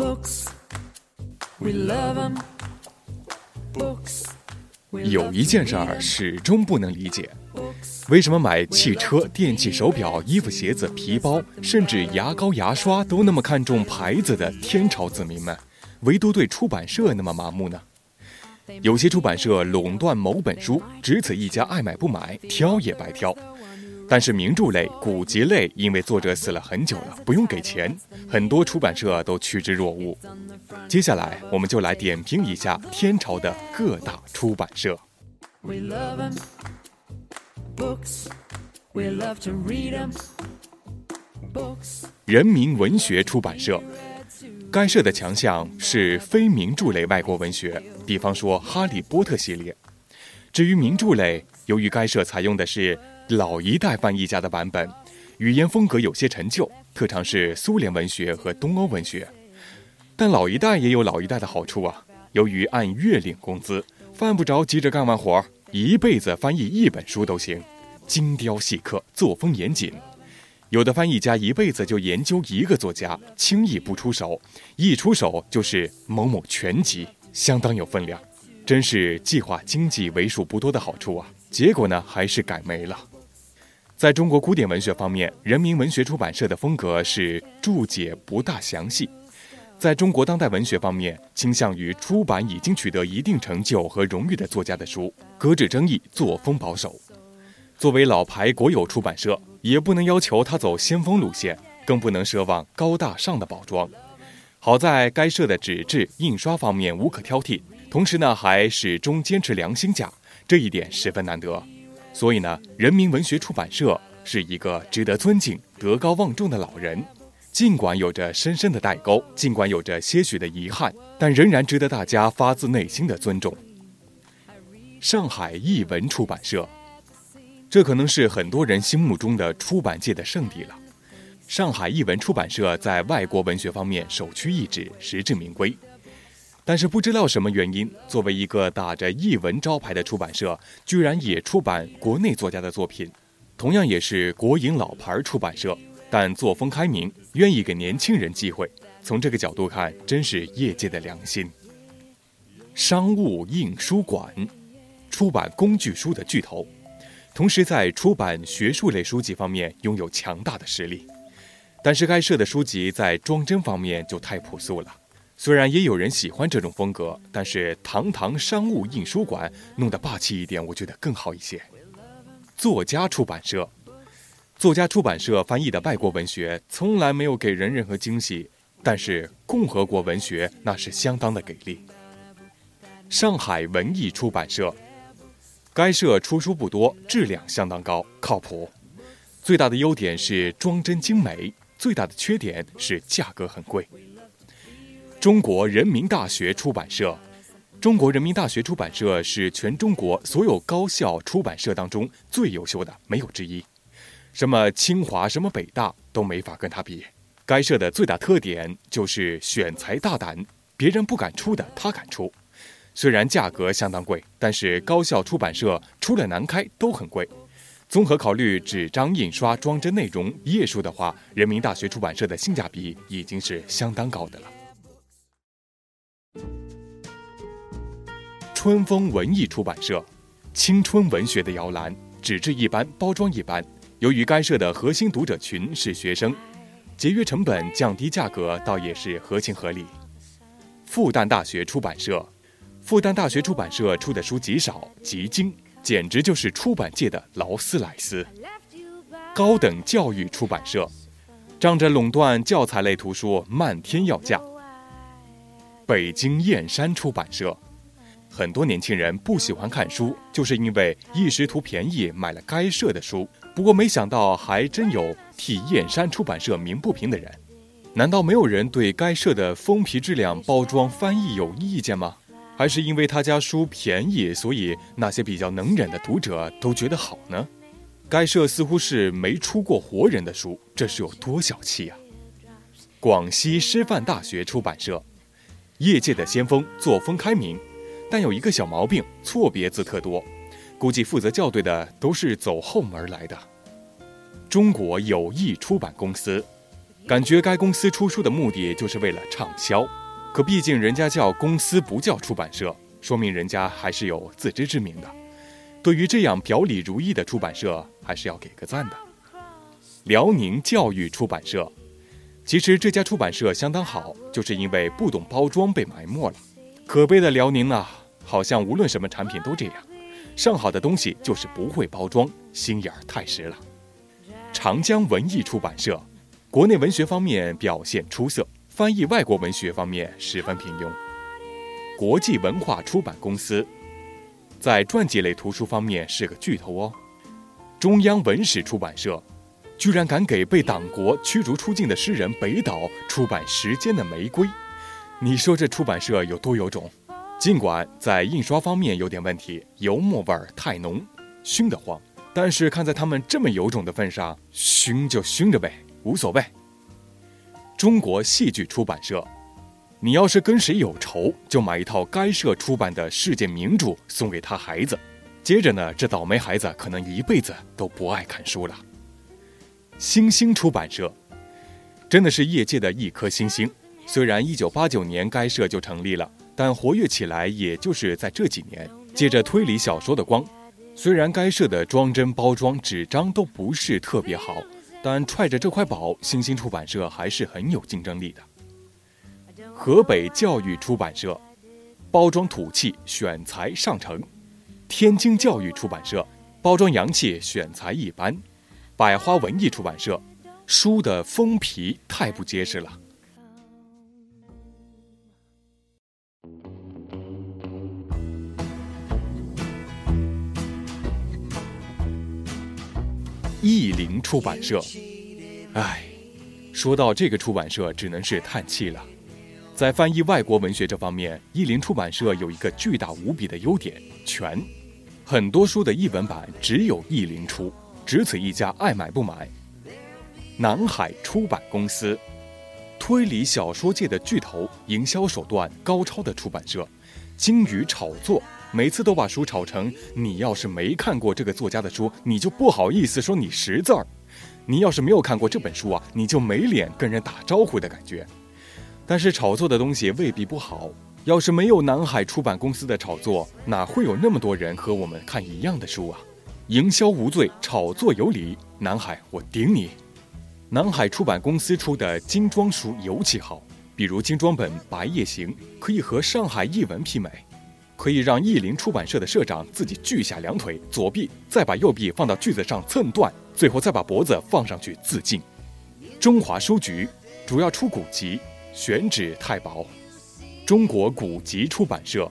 Books, we love 'em. Books, 有一件事儿始终不能理解：为什么买汽车、电器、手表、衣服、鞋子、皮包，甚至牙膏、牙刷都那么看重牌子的天朝子民们，唯独对出版社那么麻木呢？有些出版社垄断某本书，只此一家，爱买不买，挑也白挑。但是名著类、古籍类，因为作者死了很久了，不用给钱，很多出版社都趋之若鹜。接下来，我们就来点评一下天朝的各大出版社。we love 'em. Books, we love to read 'em. Books, 人民文学出版社，该社的强项是非名著类外国文学，比方说《哈利波特》系列。至于名著类，由于该社采用的是老一代翻译家的版本，语言风格有些陈旧，特长是苏联文学和东欧文学。但老一代也有老一代的好处啊，由于按月领工资，犯不着急着干完活儿，一辈子翻译一本书都行，精雕细刻，作风严谨。有的翻译家一辈子就研究一个作家，轻易不出手，一出手就是某某全集，相当有分量，真是计划经济为数不多的好处啊！结果呢，还是改没了。在中国古典文学方面，人民文学出版社的风格是注解不大详细；在中国当代文学方面，倾向于出版已经取得一定成就和荣誉的作家的书，搁置争议，作风保守。作为老牌国有出版社，也不能要求它走先锋路线，更不能奢望高大上的包装。好在该社的纸质印刷方面无可挑剔，同时呢还始终坚持良心价，这一点十分难得。所以呢，人民文学出版社是一个值得尊敬、德高望重的老人。尽管有着深深的代沟，尽管有着些许的遗憾，但仍然值得大家发自内心的尊重。上海译文出版社。这可能是很多人心目中的出版界的圣地了。上海译文出版社在外国文学方面首屈一指，实至名归。但是不知道什么原因，作为一个打着译文招牌的出版社，居然也出版国内作家的作品，同样也是国营老牌出版社，但作风开明，愿意给年轻人机会。从这个角度看，真是业界的良心。商务印书馆，出版工具书的巨头。同时，在出版学术类书籍方面拥有强大的实力，但是该社的书籍在装帧方面就太朴素了。虽然也有人喜欢这种风格，但是堂堂商务印书馆弄得霸气一点，我觉得更好一些。作家出版社，作家出版社翻译的外国文学从来没有给人任何惊喜，但是共和国文学那是相当的给力。上海文艺出版社。该社出书不多，质量相当高，靠谱。最大的优点是装帧精美，最大的缺点是价格很贵。中国人民大学出版社，中国人民大学出版社是全中国所有高校出版社当中最优秀的，没有之一。什么清华、什么北大都没法跟它比。该社的最大特点就是选材大胆，别人不敢出的，他敢出。虽然价格相当贵，但是高校出版社出了难开都很贵。综合考虑纸张印刷、装帧内容、页数的话，人民大学出版社的性价比已经是相当高的了。春风文艺出版社，青春文学的摇篮，纸质一般，包装一般。由于该社的核心读者群是学生，节约成本、降低价格倒也是合情合理。复旦大学出版社。复旦大学出版社出的书极少极精，简直就是出版界的劳斯莱斯。高等教育出版社，仗着垄断教材类图书，漫天要价。北京燕山出版社，很多年轻人不喜欢看书，就是因为一时图便宜买了该社的书。不过没想到还真有替燕山出版社鸣不平的人。难道没有人对该社的封皮质量、包装、翻译有意见吗？还是因为他家书便宜，所以那些比较能忍的读者都觉得好呢？该社似乎是没出过活人的书，这是有多小气呀、广西师范大学出版社，业界的先锋，作风开明，但有一个小毛病，错别字特多，估计负责校对的都是走后门来的。中国友谊出版公司，感觉该公司出书的目的就是为了畅销。可毕竟人家叫公司，不叫出版社，说明人家还是有自知之明的。对于这样表里如一的出版社，还是要给个赞的。辽宁教育出版社，其实这家出版社相当好，就是因为不懂包装被埋没了。可悲的辽宁啊，好像无论什么产品都这样，上好的东西就是不会包装，心眼儿太实了。长江文艺出版社，国内文学方面表现出色。翻译外国文学方面十分平庸。国际文化出版公司，在传记类图书方面是个巨头哦。中央文史出版社，居然敢给被党国驱逐出境的诗人北岛出版《时间的玫瑰》，你说这出版社有多有种？尽管在印刷方面有点问题，油墨味儿太浓，熏得慌，但是看在他们这么有种的份上，熏就熏着呗，无所谓。中国戏剧出版社，你要是跟谁有仇，就买一套该社出版的世界名著送给他孩子。接着呢，这倒霉孩子可能一辈子都不爱看书了。星星出版社，真的是业界的一颗星星。虽然一九八九年该社就成立了，但活跃起来也就是在这几年，借着推理小说的光。虽然该社的装帧、包装、纸张都不是特别好。但揣着这块宝，星星出版社还是很有竞争力的。河北教育出版社，包装土气，选材上乘；天津教育出版社，包装洋气，选材一般；百花文艺出版社，书的封皮太不结实了。译林出版社，唉，说到这个出版社，只能是叹气了。在翻译外国文学这方面，译林出版社有一个巨大无比的优点——全。很多书的译文版只有译林出，只此一家，爱买不买。南海出版公司，推理小说界的巨头，营销手段高超的出版社，精于炒作。每次都把书炒成，你要是没看过这个作家的书，你就不好意思说你识字儿；你要是没有看过这本书啊，你就没脸跟人打招呼的感觉。但是炒作的东西未必不好，要是没有南海出版公司的炒作，哪会有那么多人和我们看一样的书啊？营销无罪，炒作有理，南海我顶你！南海出版公司出的精装书尤其好，比如精装本《白夜行》，可以和上海译文媲美。可以让译林出版社的社长自己锯下两腿，左臂再把右臂放到锯子上蹭断，最后再把脖子放上去自尽。中华书局主要出古籍，选纸太薄。中国古籍出版社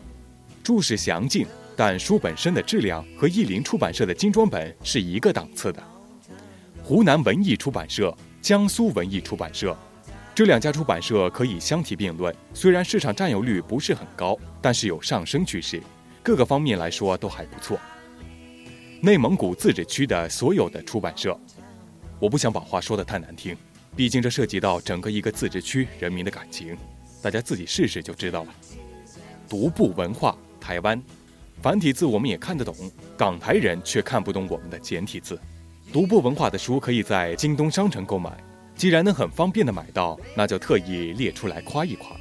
注释详尽，但书本身的质量和译林出版社的精装本是一个档次的。湖南文艺出版社、江苏文艺出版社。这两家出版社可以相提并论，虽然市场占有率不是很高，但是有上升趋势，各个方面来说都还不错。内蒙古自治区的所有的出版社，我不想把话说得太难听，毕竟这涉及到整个一个自治区人民的感情，大家自己试试就知道了。独步文化台湾，繁体字我们也看得懂，港台人却看不懂我们的简体字。独步文化的书可以在京东商城购买。既然能很方便的买到，那就特意列出来夸一夸。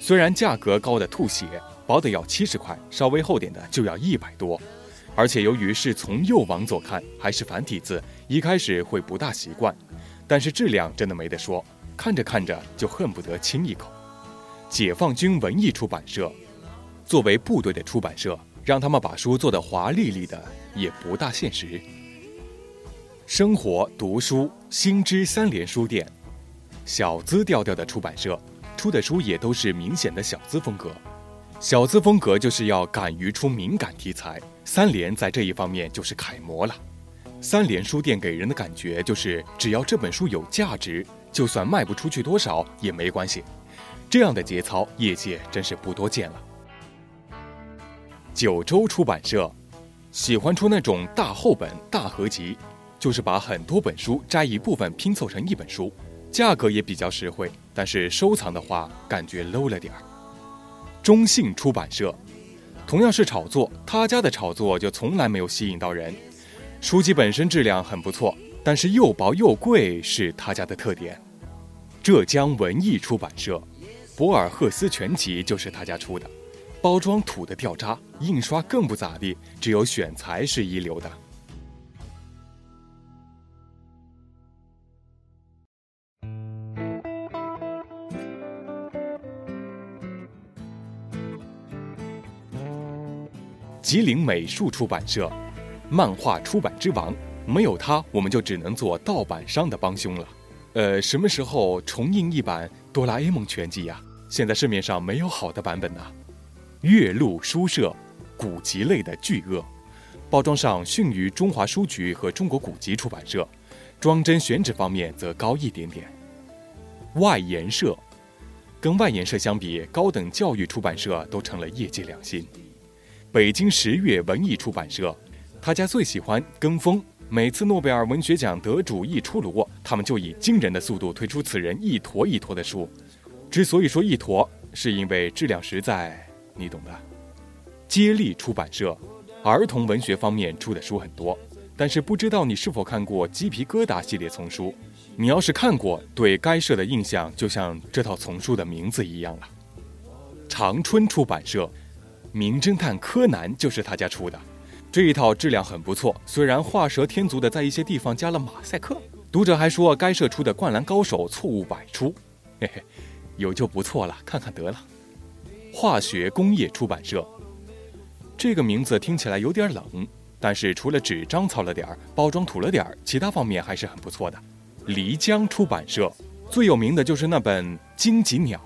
虽然价格高的吐血，薄的要七十块，稍微厚点的就要一百多。而且由于是从右往左看，还是繁体字，一开始会不大习惯。但是质量真的没得说，看着看着就恨不得亲一口。解放军文艺出版社，作为部队的出版社，让他们把书做得华丽丽的，也不大现实。生活读书新知三联书店，小资调调的出版社，出的书也都是明显的小资风格。小资风格就是要敢于出敏感题材，三联在这一方面就是楷模了。三联书店给人的感觉就是，只要这本书有价值，就算卖不出去多少也没关系。这样的节操，业界真是不多见了。九州出版社，喜欢出那种大厚本、大合集。就是把很多本书摘一部分拼凑成一本书，价格也比较实惠，但是收藏的话感觉 low 了点儿。中信出版社，同样是炒作，他家的炒作就从来没有吸引到人。书籍本身质量很不错，但是又薄又贵是他家的特点。浙江文艺出版社，《博尔赫斯全集》就是他家出的，包装土的掉渣，印刷更不咋地，只有选材是一流的。吉林美术出版社，漫画出版之王，没有他，我们就只能做盗版商的帮凶了。呃，什么时候重印一版《哆啦 A 梦全集》呀？现在市面上没有好的版本呐。岳麓书社，古籍类的巨鳄，包装上逊于中华书局和中国古籍出版社，装帧选址方面则高一点点。外研社，跟外研社相比，高等教育出版社都成了业界良心。北京十月文艺出版社，他家最喜欢跟风。每次诺贝尔文学奖得主一出炉，他们就以惊人的速度推出此人一坨一坨的书。之所以说一坨，是因为质量实在，你懂的。接力出版社，儿童文学方面出的书很多，但是不知道你是否看过《鸡皮疙瘩》系列丛书。你要是看过，对该社的印象就像这套丛书的名字一样了。长春出版社。名侦探柯南就是他家出的，这一套质量很不错。虽然画蛇添足的在一些地方加了马赛克，读者还说该社出的《灌篮高手》错误百出。嘿嘿，有就不错了，看看得了。化学工业出版社，这个名字听起来有点冷，但是除了纸张糙了点儿，包装土了点儿，其他方面还是很不错的。漓江出版社最有名的就是那本《荆棘鸟》。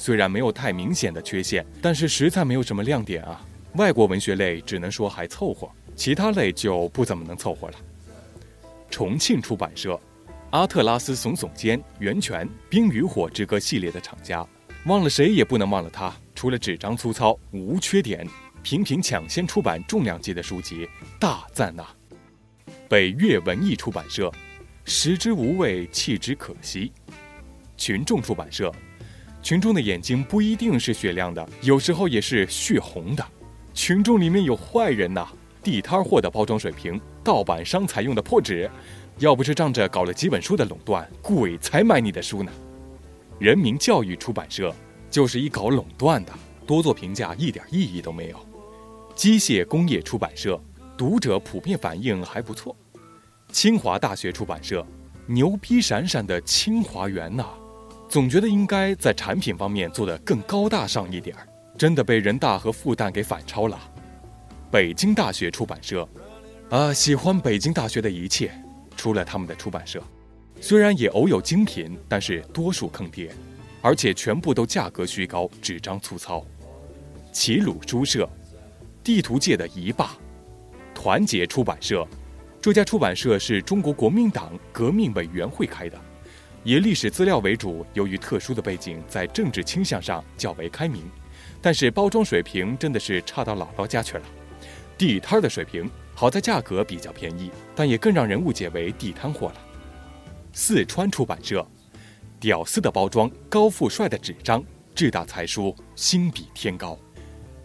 虽然没有太明显的缺陷，但是实在没有什么亮点啊。外国文学类只能说还凑合，其他类就不怎么能凑合了。重庆出版社，阿特拉斯耸耸肩，源泉冰与火之歌系列的厂家，忘了谁也不能忘了他。除了纸张粗糙无缺点，频频抢先出版重量级的书籍，大赞呐。北岳文艺出版社，食之无味，弃之可惜。群众出版社。群众的眼睛不一定是雪亮的，有时候也是血红的。群众里面有坏人呐！地摊货的包装水平，盗版商采用的破纸，要不是仗着搞了几本书的垄断，鬼才买你的书呢。人民教育出版社就是一搞垄断的，多做评价一点意义都没有。机械工业出版社读者普遍反应还不错。清华大学出版社牛逼闪闪的清华园呐！总觉得应该在产品方面做得更高大上一点儿，真的被人大和复旦给反超了。北京大学出版社，啊，喜欢北京大学的一切，除了他们的出版社，虽然也偶有精品，但是多数坑爹，而且全部都价格虚高，纸张粗糙。齐鲁书社，地图界的一霸。团结出版社，这家出版社是中国国民党革命委员会开的。以历史资料为主，由于特殊的背景，在政治倾向上较为开明，但是包装水平真的是差到姥姥家去了。地摊的水平好在价格比较便宜，但也更让人误解为地摊货了。四川出版社，屌丝的包装，高富帅的纸张，志大才疏，心比天高。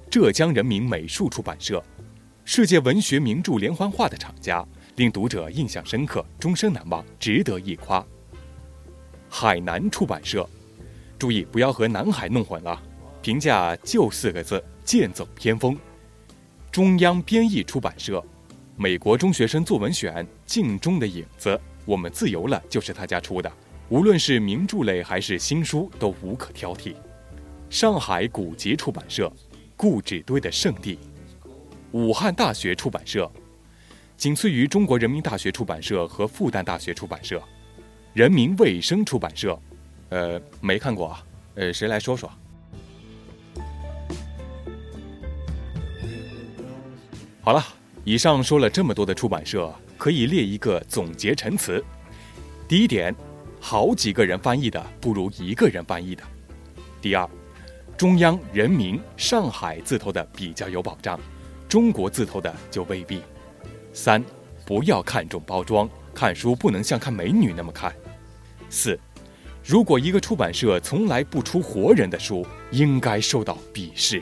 浙江人民美术出版社，世界文学名著连环画的厂家，令读者印象深刻，终生难忘，值得一夸。海南出版社，注意不要和南海弄混了。评价就四个字：剑走偏锋。中央编译出版社，美国中学生作文选《镜中的影子》，我们自由了就是他家出的。无论是名著类还是新书，都无可挑剔。上海古籍出版社，故纸堆的圣地。武汉大学出版社，仅次于中国人民大学出版社和复旦大学出版社。人民卫生出版社，呃，没看过啊，呃，谁来说说？好了，以上说了这么多的出版社，可以列一个总结陈词。第一点，好几个人翻译的不如一个人翻译的。第二，中央、人民、上海字头的比较有保障，中国字头的就未必。三，不要看重包装，看书不能像看美女那么看。四，如果一个出版社从来不出活人的书，应该受到鄙视。